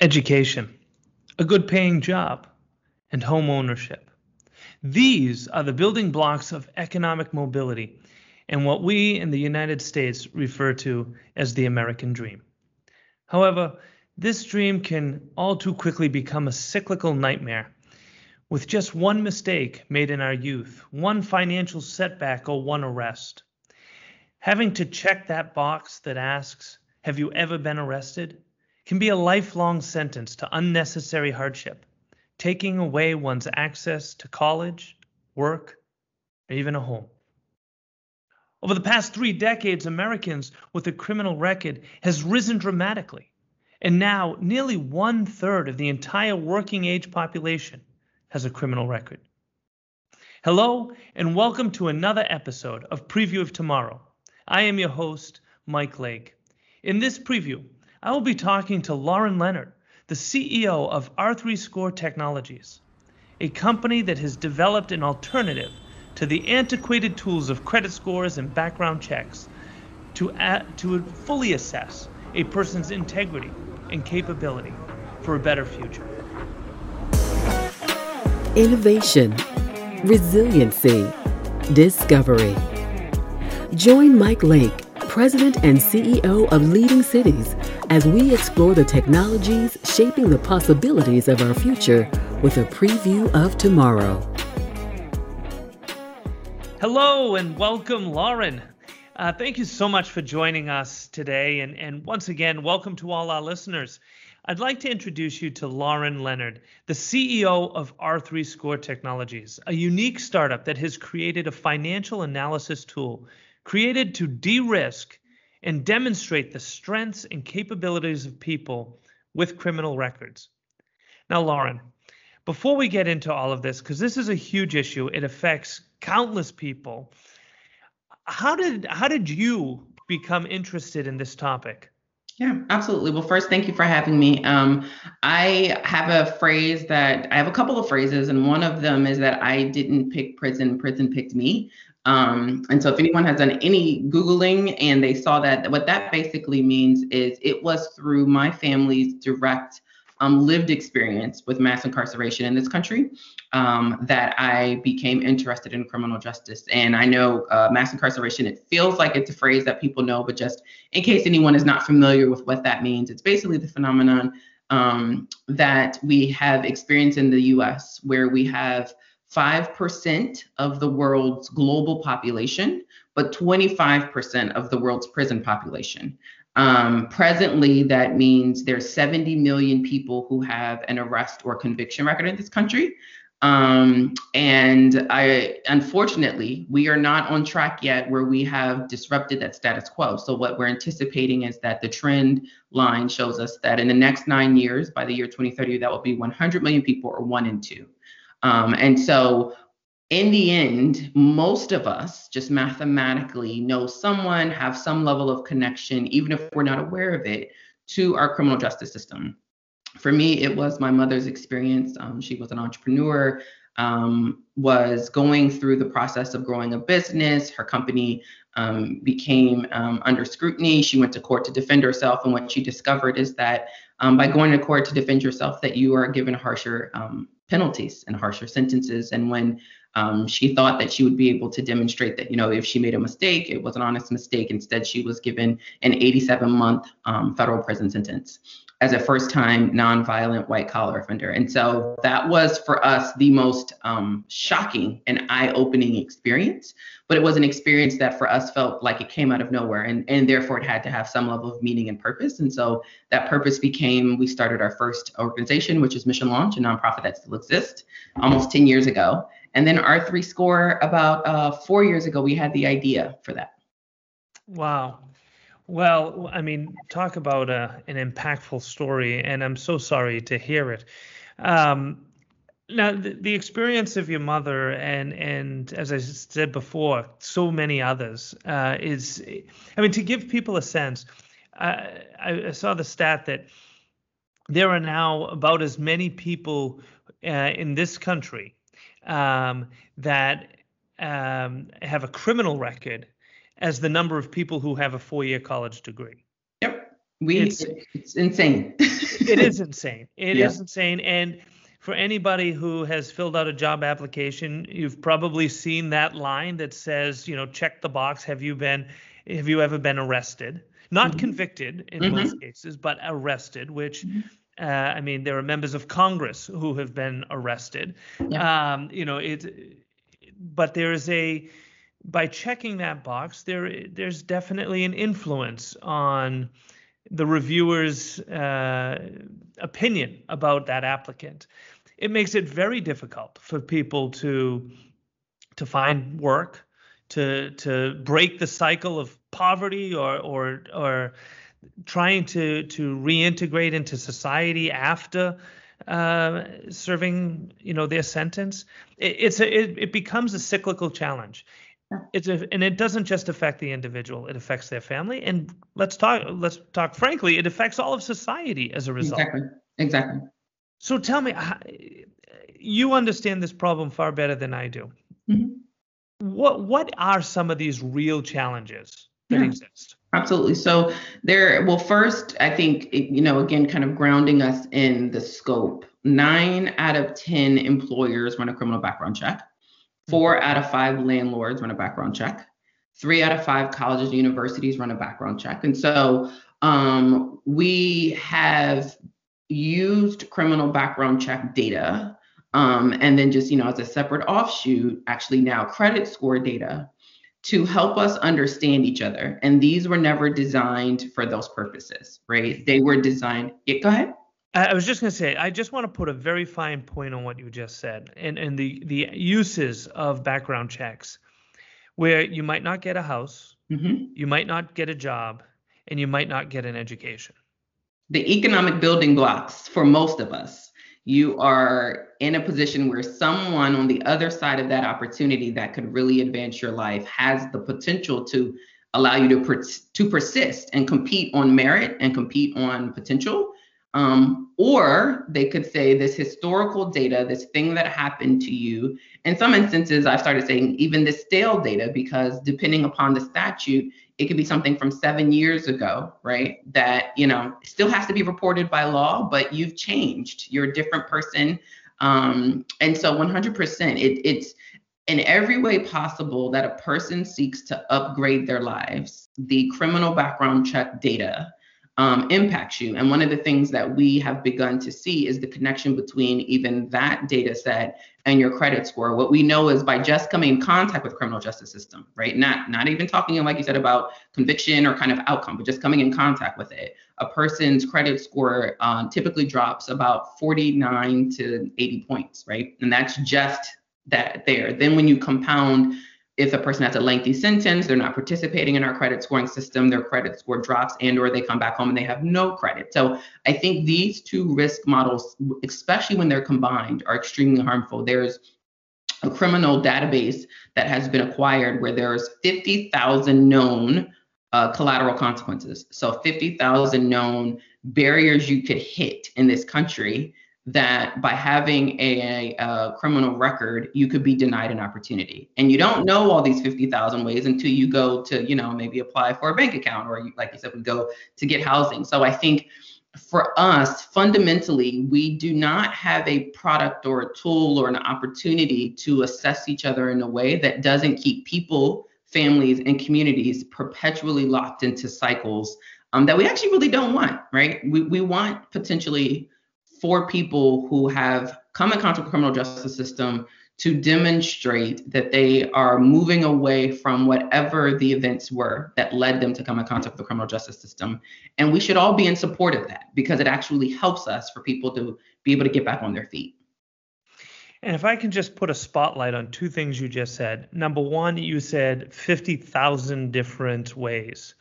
education, a good paying job, and home ownership. These are the building blocks of economic mobility and what we in the United States refer to as the American dream. However, this dream can all too quickly become a cyclical nightmare. With just one mistake made in our youth, one financial setback, or one arrest. Having to check that box that asks, Have you ever been arrested? Can be a lifelong sentence to unnecessary hardship, taking away one's access to college, work, or even a home. Over the past three decades, Americans with a criminal record has risen dramatically, and now nearly one third of the entire working age population has a criminal record. Hello, and welcome to another episode of Preview of Tomorrow. I am your host, Mike Lake. In this preview, I will be talking to Lauren Leonard, the CEO of R3 Score Technologies, a company that has developed an alternative to the antiquated tools of credit scores and background checks to, to fully assess a person's integrity and capability for a better future. Innovation, resiliency, discovery. Join Mike Lake President and CEO of Leading Cities, as we explore the technologies shaping the possibilities of our future with a preview of tomorrow. Hello and welcome, Lauren. Uh, thank you so much for joining us today. And, and once again, welcome to all our listeners. I'd like to introduce you to Lauren Leonard, the CEO of R3 Score Technologies, a unique startup that has created a financial analysis tool created to de risk and demonstrate the strengths and capabilities of people with criminal records. Now, Lauren, before we get into all of this, because this is a huge issue, it affects countless people. How did how did you become interested in this topic? Yeah, absolutely. Well, first, thank you for having me. Um, I have a phrase that I have a couple of phrases, and one of them is that I didn't pick prison, prison picked me. Um, and so if anyone has done any Googling and they saw that, what that basically means is it was through my family's direct um, lived experience with mass incarceration in this country um, that I became interested in criminal justice. And I know uh, mass incarceration, it feels like it's a phrase that people know, but just in case anyone is not familiar with what that means, it's basically the phenomenon um, that we have experienced in the US where we have 5% of the world's global population, but 25% of the world's prison population. Um, presently, that means there's 70 million people who have an arrest or conviction record in this country. Um, and I, unfortunately, we are not on track yet where we have disrupted that status quo. So what we're anticipating is that the trend line shows us that in the next nine years, by the year 2030, that will be 100 million people or one in two. Um, and so, in the end, most of us just mathematically know someone, have some level of connection, even if we're not aware of it, to our criminal justice system. For me, it was my mother's experience. Um, she was an entrepreneur, um, was going through the process of growing a business. Her company um, became um, under scrutiny. She went to court to defend herself, and what she discovered is that um, by going to court to defend yourself, that you are given harsher um, penalties and harsher sentences. And when um, she thought that she would be able to demonstrate that, you know, if she made a mistake, it was an honest mistake. Instead, she was given an 87 month um, federal prison sentence as a first time nonviolent white collar offender. And so that was for us the most um, shocking and eye opening experience. But it was an experience that for us felt like it came out of nowhere and, and therefore it had to have some level of meaning and purpose. And so that purpose became we started our first organization, which is Mission Launch, a nonprofit that still exists almost 10 years ago. And then R3 Score, about uh, four years ago, we had the idea for that. Wow. Well, I mean, talk about a, uh, an impactful story, and I'm so sorry to hear it. Um, now, the, the, experience of your mother, and and as I said before, so many others, uh, is, I mean, to give people a sense, uh, I, I, saw the stat that there are now about as many people uh, in this country um, that um, have a criminal record as the number of people who have a four-year college degree. Yep, we it's, it's insane. it is insane. It yeah. is insane. And for anybody who has filled out a job application, you've probably seen that line that says, you know, check the box. Have you been, have you ever been arrested? Not mm-hmm. convicted in mm-hmm. most cases, but arrested, which. Mm-hmm. Uh, I mean, there are members of Congress who have been arrested. Yeah. Um, you know, it, but there is a by checking that box, there there's definitely an influence on the reviewer's uh, opinion about that applicant. It makes it very difficult for people to to find work, to to break the cycle of poverty or or or trying to to reintegrate into society after uh, serving you know their sentence. It, it's a, it, it becomes a cyclical challenge it's a, and it doesn't just affect the individual it affects their family and let's talk let's talk frankly it affects all of society as a result. Exactly exactly. So tell me you understand this problem far better than i do. Mm-hmm. what what are some of these real challenges that yeah, exist? Absolutely. So there well first i think you know again kind of grounding us in the scope. Nine out of ten employers run a criminal background check Four out of five landlords run a background check. Three out of five colleges and universities run a background check. And so um, we have used criminal background check data um, and then just, you know, as a separate offshoot, actually now credit score data to help us understand each other. And these were never designed for those purposes, right? They were designed. Yeah, go ahead. I was just going to say, I just want to put a very fine point on what you just said and, and the, the uses of background checks, where you might not get a house, mm-hmm. you might not get a job, and you might not get an education. The economic building blocks for most of us, you are in a position where someone on the other side of that opportunity that could really advance your life has the potential to allow you to, per- to persist and compete on merit and compete on potential um, or they could say this historical data, this thing that happened to you. In some instances, I've started saying even this stale data, because depending upon the statute, it could be something from seven years ago, right? That, you know, still has to be reported by law, but you've changed. You're a different person. Um, and so 100%, it, it's in every way possible that a person seeks to upgrade their lives. The criminal background check data um, impacts you. And one of the things that we have begun to see is the connection between even that data set and your credit score. What we know is by just coming in contact with criminal justice system, right? Not not even talking like you said about conviction or kind of outcome, but just coming in contact with it. A person's credit score um, typically drops about 49 to 80 points, right? And that's just that there. Then when you compound if a person has a lengthy sentence, they're not participating in our credit scoring system, their credit score drops and or they come back home and they have no credit. So I think these two risk models, especially when they're combined, are extremely harmful. There's a criminal database that has been acquired where there's 50,000 known uh, collateral consequences. So 50,000 known barriers you could hit in this country that by having a, a, criminal record, you could be denied an opportunity. And you don't know all these 50,000 ways until you go to, you know, maybe apply for a bank account or, you, like you said, we go to get housing. So I think for us, fundamentally, we do not have a product or a tool or an opportunity to assess each other in a way that doesn't keep people, families, and communities perpetually locked into cycles um, that we actually really don't want, right? We, we want potentially for people who have come in contact with the criminal justice system to demonstrate that they are moving away from whatever the events were that led them to come in contact with the criminal justice system. And we should all be in support of that because it actually helps us for people to be able to get back on their feet. And if I can just put a spotlight on two things you just said. Number one, you said 50,000 different ways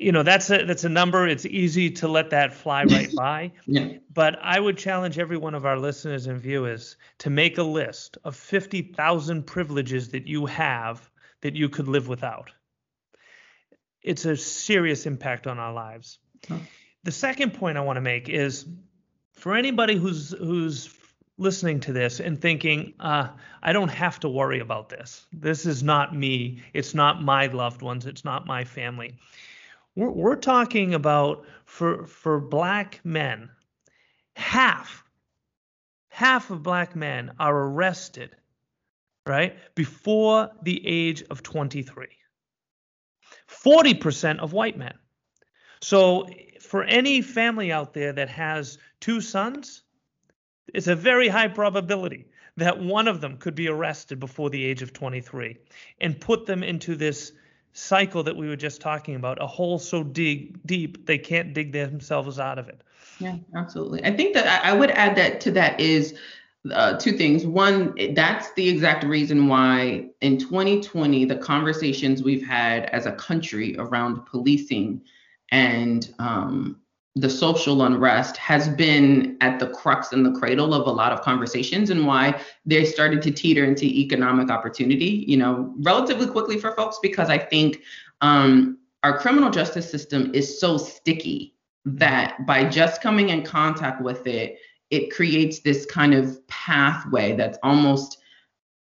you know that's a that's a number. It's easy to let that fly right by. Yeah. but i would challenge every one of our listeners and viewers to make a list of 50,000 privileges that you have that you could live without. It's a serious impact on our lives. Huh. the second point i want to make is for anybody who's who's listening to this and thinking uh, i don't have to worry about this. This is not me. It's not my loved ones. It's not my family We're, we're talking about for for black men, half half of black men are arrested, right, before the age of 23. 40% of white men. So for any family out there that has two sons, it's a very high probability that one of them could be arrested before the age of 23 and put them into this cycle that we were just talking about, a hole so dig, deep they can't dig themselves out of it. Yeah, absolutely. I think that I would add that to that is uh, two things. One, that's the exact reason why in 2020, the conversations we've had as a country around policing and um, the social unrest has been at the crux and the cradle of a lot of conversations and why they started to teeter into economic opportunity, you know, relatively quickly for folks because I think um, our criminal justice system is so sticky that by just coming in contact with it, it creates this kind of pathway that's almost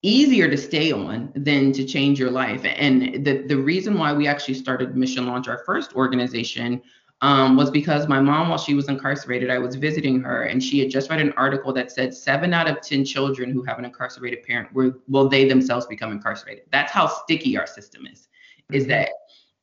easier to stay on than to change your life. And the, the reason why we actually started Mission Launch, our first organization, um, was because my mom, while she was incarcerated, I was visiting her, and she had just read an article that said seven out of 10 children who have an incarcerated parent will, will they themselves become incarcerated. That's how sticky our system is, is mm-hmm. that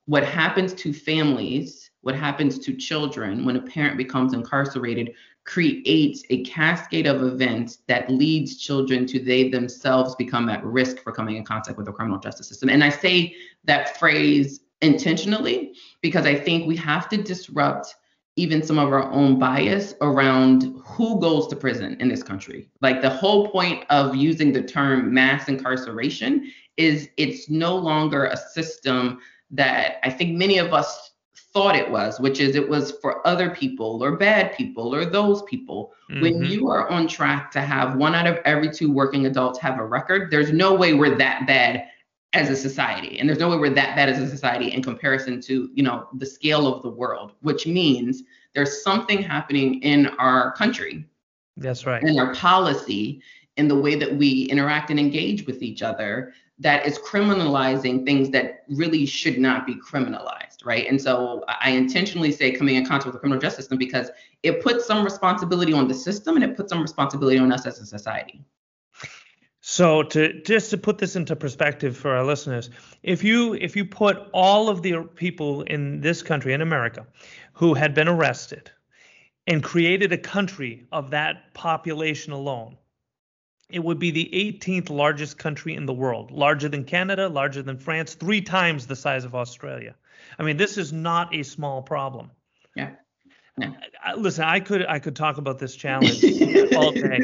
what happens to families, what happens to children when a parent becomes incarcerated creates a cascade of events that leads children to they themselves become at risk for coming in contact with the criminal justice system. And I say that phrase intentionally because I think we have to disrupt even some of our own bias around who goes to prison in this country. Like the whole point of using the term mass incarceration is it's no longer a system that I think many of us thought it was, which is it was for other people or bad people or those people. Mm-hmm. When you are on track to have one out of every two working adults have a record, there's no way we're that bad as a society. And there's no way we're that bad as a society in comparison to, you know, the scale of the world, which means there's something happening in our country. That's right. In our policy, in the way that we interact and engage with each other that is criminalizing things that really should not be criminalized, right? And so I intentionally say coming in contact with the criminal justice system because it puts some responsibility on the system and it puts some responsibility on us as a society. So to just to put this into perspective for our listeners, if you if you put all of the people in this country in America who had been arrested and created a country of that population alone, it would be the 18th largest country in the world, larger than Canada, larger than France, three times the size of Australia. I mean, this is not a small problem. Yeah. Listen, I could I could talk about this challenge all day.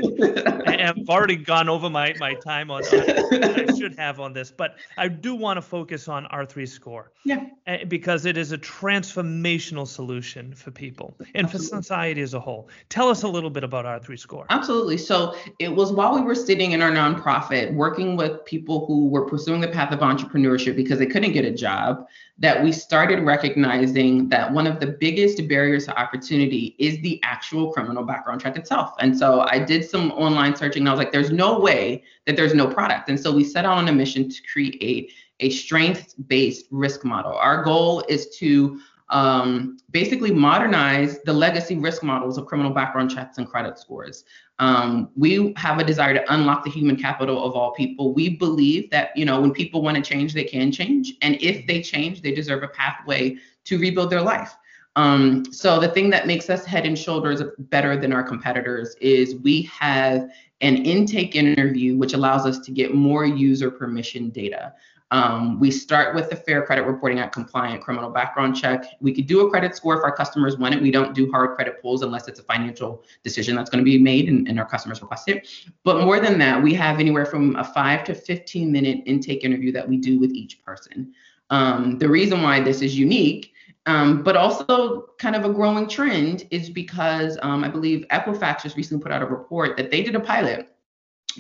I've already gone over my my time on, on I should have on this, but I do want to focus on R3 score. Yeah. Eh, because it is a transformational solution for people and Absolutely. for society as a whole. Tell us a little bit about R3 score. Absolutely. So it was while we were sitting in our nonprofit working with people who were pursuing the path of entrepreneurship because they couldn't get a job that we started recognizing that one of the biggest barriers to opportunity is the actual criminal background check itself. And so I did some online searching and I was like, there's no way that there's no product. And so we set out on a mission to create a strength based risk model. Our goal is to um, basically modernize the legacy risk models of criminal background checks and credit scores. Um, we have a desire to unlock the human capital of all people. We believe that you know when people want to change, they can change, and if they change, they deserve a pathway to rebuild their life. Um, so the thing that makes us head and shoulders better than our competitors is we have an intake interview, which allows us to get more user permission data. Um, we start with the Fair Credit Reporting Act compliant criminal background check. We could do a credit score if our customers want it. We don't do hard credit pulls unless it's a financial decision that's going to be made and, and our customers request it. But more than that, we have anywhere from a five to 15 minute intake interview that we do with each person. Um, the reason why this is unique um, but also kind of a growing trend is because um, I believe Equifax just recently put out a report that they did a pilot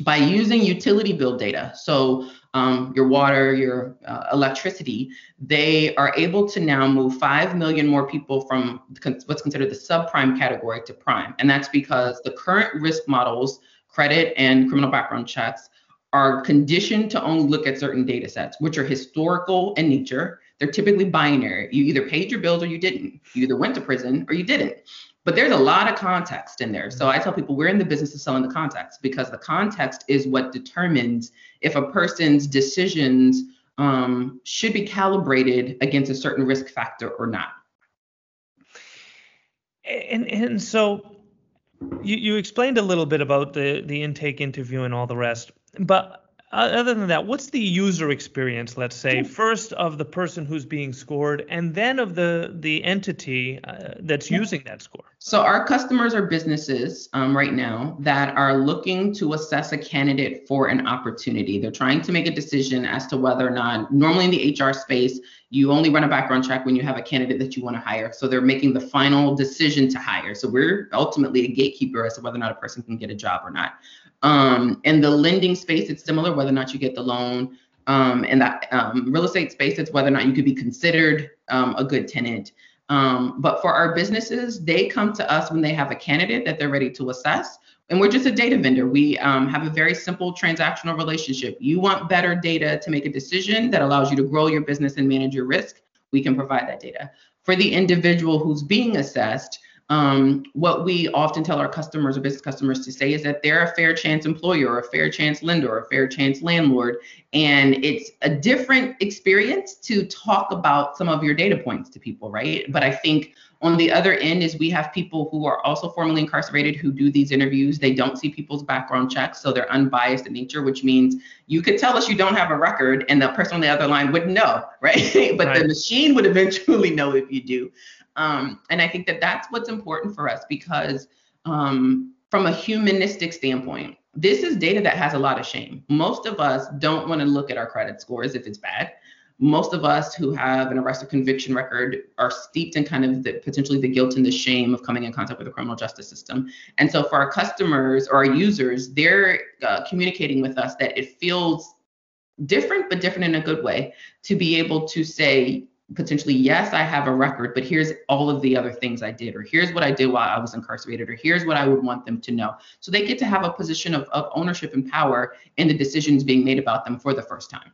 by using utility bill data. So um, your water, your uh, electricity, they are able to now move 5 million more people from what's considered the subprime category to prime. And that's because the current risk models, credit and criminal background checks, are conditioned to only look at certain data sets, which are historical in nature. They're typically binary. You either paid your bills or you didn't. You either went to prison or you didn't. But there's a lot of context in there. So I tell people we're in the business of selling the context because the context is what determines if a person's decisions um, should be calibrated against a certain risk factor or not. And and so you, you explained a little bit about the the intake interview and all the rest, but other than that, what's the user experience, let's say, first of the person who's being scored and then of the the entity uh, that's using that score? So our customers are businesses um, right now that are looking to assess a candidate for an opportunity. They're trying to make a decision as to whether or not, normally in the HR space, you only run a background check when you have a candidate that you want to hire. So they're making the final decision to hire. So we're ultimately a gatekeeper as to whether or not a person can get a job or not. Um, in the lending space, it's similar whether or not you get the loan. Um, in that um, real estate space, it's whether or not you could be considered um, a good tenant. Um, but for our businesses, they come to us when they have a candidate that they're ready to assess. And we're just a data vendor. We um, have a very simple transactional relationship. You want better data to make a decision that allows you to grow your business and manage your risk. We can provide that data. For the individual who's being assessed, um, what we often tell our customers or business customers to say is that they're a fair chance employer or a fair chance lender or a fair chance landlord. And it's a different experience to talk about some of your data points to people, right? But I think on the other end is we have people who are also formerly incarcerated who do these interviews. They don't see people's background checks, so they're unbiased in nature, which means you could tell us you don't have a record and the person on the other line wouldn't know, right? but right. the machine would eventually know if you do. Um, and I think that that's what's important for us because um, from a humanistic standpoint, this is data that has a lot of shame. Most of us don't want to look at our credit scores if it's bad. Most of us who have an arrest or conviction record are steeped in kind of the potentially the guilt and the shame of coming in contact with the criminal justice system. And so for our customers or our users, they're uh, communicating with us that it feels different, but different in a good way to be able to say, potentially, yes, I have a record, but here's all of the other things I did, or here's what I did while I was incarcerated, or here's what I would want them to know. So they get to have a position of, of ownership and power in the decisions being made about them for the first time.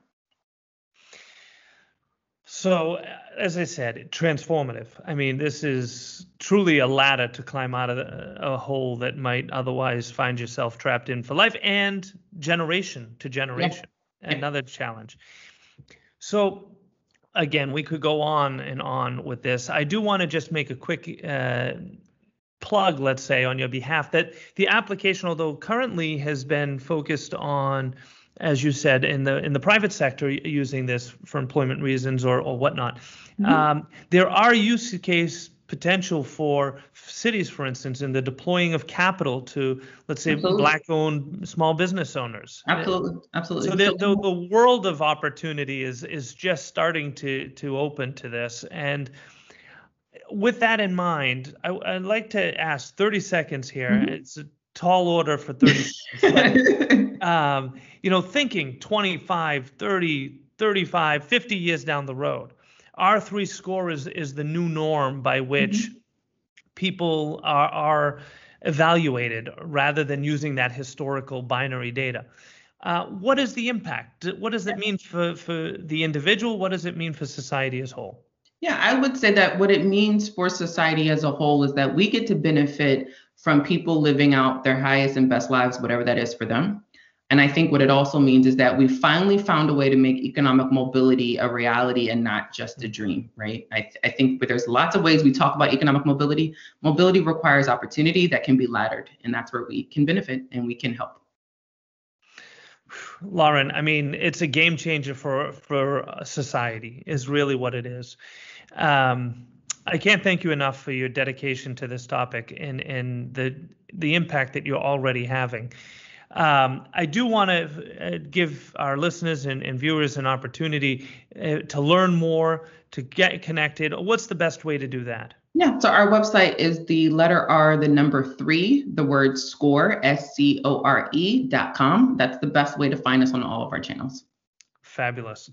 So, uh, as I said, transformative. I mean, this is truly a ladder to climb out of a hole that might otherwise find yourself trapped in for life and generation to generation. Yeah. Another challenge. So, again, we could go on and on with this. I do want to just make a quick uh, plug, let's say, on your behalf that the application, although currently has been focused on, as you said, in the in the private sector using this for employment reasons or or whatnot, mm-hmm. um, there are use case potential for cities, for instance, in the deploying of capital to, let's say, black-owned small business owners. Absolutely, absolutely. So the, the, the world of opportunity is is just starting to to open to this, and with that in mind, I, would like to ask 30 seconds here. Mm-hmm. It's a tall order for 30 seconds. um, you know, thinking 25, 30, 35, 50 years down the road R3 score is is the new norm by which mm-hmm. people are are evaluated rather than using that historical binary data. Uh, what is the impact? What does it mean for, for the individual? What does it mean for society as a whole? Yeah, I would say that what it means for society as a whole is that we get to benefit from people living out their highest and best lives, whatever that is for them. And I think what it also means is that we finally found a way to make economic mobility a reality and not just a dream, right? I, th- I think there's lots of ways we talk about economic mobility. Mobility requires opportunity that can be laddered, and that's where we can benefit and we can help. Lauren, I mean, it's a game changer for for society, is really what it is. Um, I can't thank you enough for your dedication to this topic and and the the impact that you're already having. Um, I do want to uh, give our listeners and, and, viewers an opportunity uh, to learn more, to get connected. What's the best way to do that? Yeah, so our website is the letter R, the number three, the word score, S C O R E dot com. That's the best way to find us on all of our channels. Fabulous.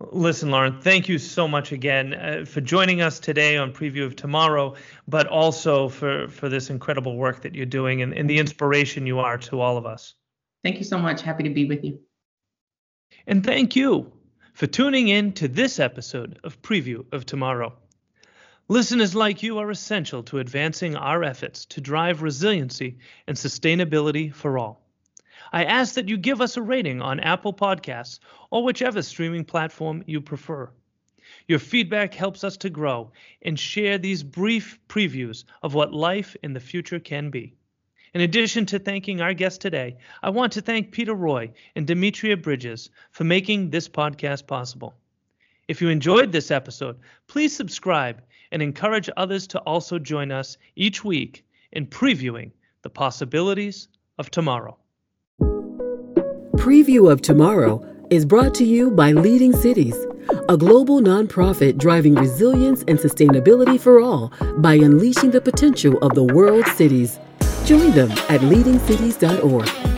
Listen, Lauren, thank you so much again uh, for joining us today on Preview of Tomorrow, but also for, for this incredible work that you're doing and, and the inspiration you are to all of us. Thank you so much. Happy to be with you. And thank you for tuning in to this episode of Preview of Tomorrow. Listeners like you are essential to advancing our efforts to drive resiliency and sustainability for all. I ask that you give us a rating on Apple Podcasts or whichever streaming platform you prefer. Your feedback helps us to grow and share these brief previews of what life in the future can be. In addition to thanking our guest today, I want to thank Peter Roy and Demetria Bridges for making this podcast possible. If you enjoyed this episode, please subscribe and encourage others to also join us each week in previewing the possibilities of tomorrow. Preview of Tomorrow is brought to you by Leading Cities, a global nonprofit driving resilience and sustainability for all by unleashing the potential of the world's cities. Join them at leadingcities.org.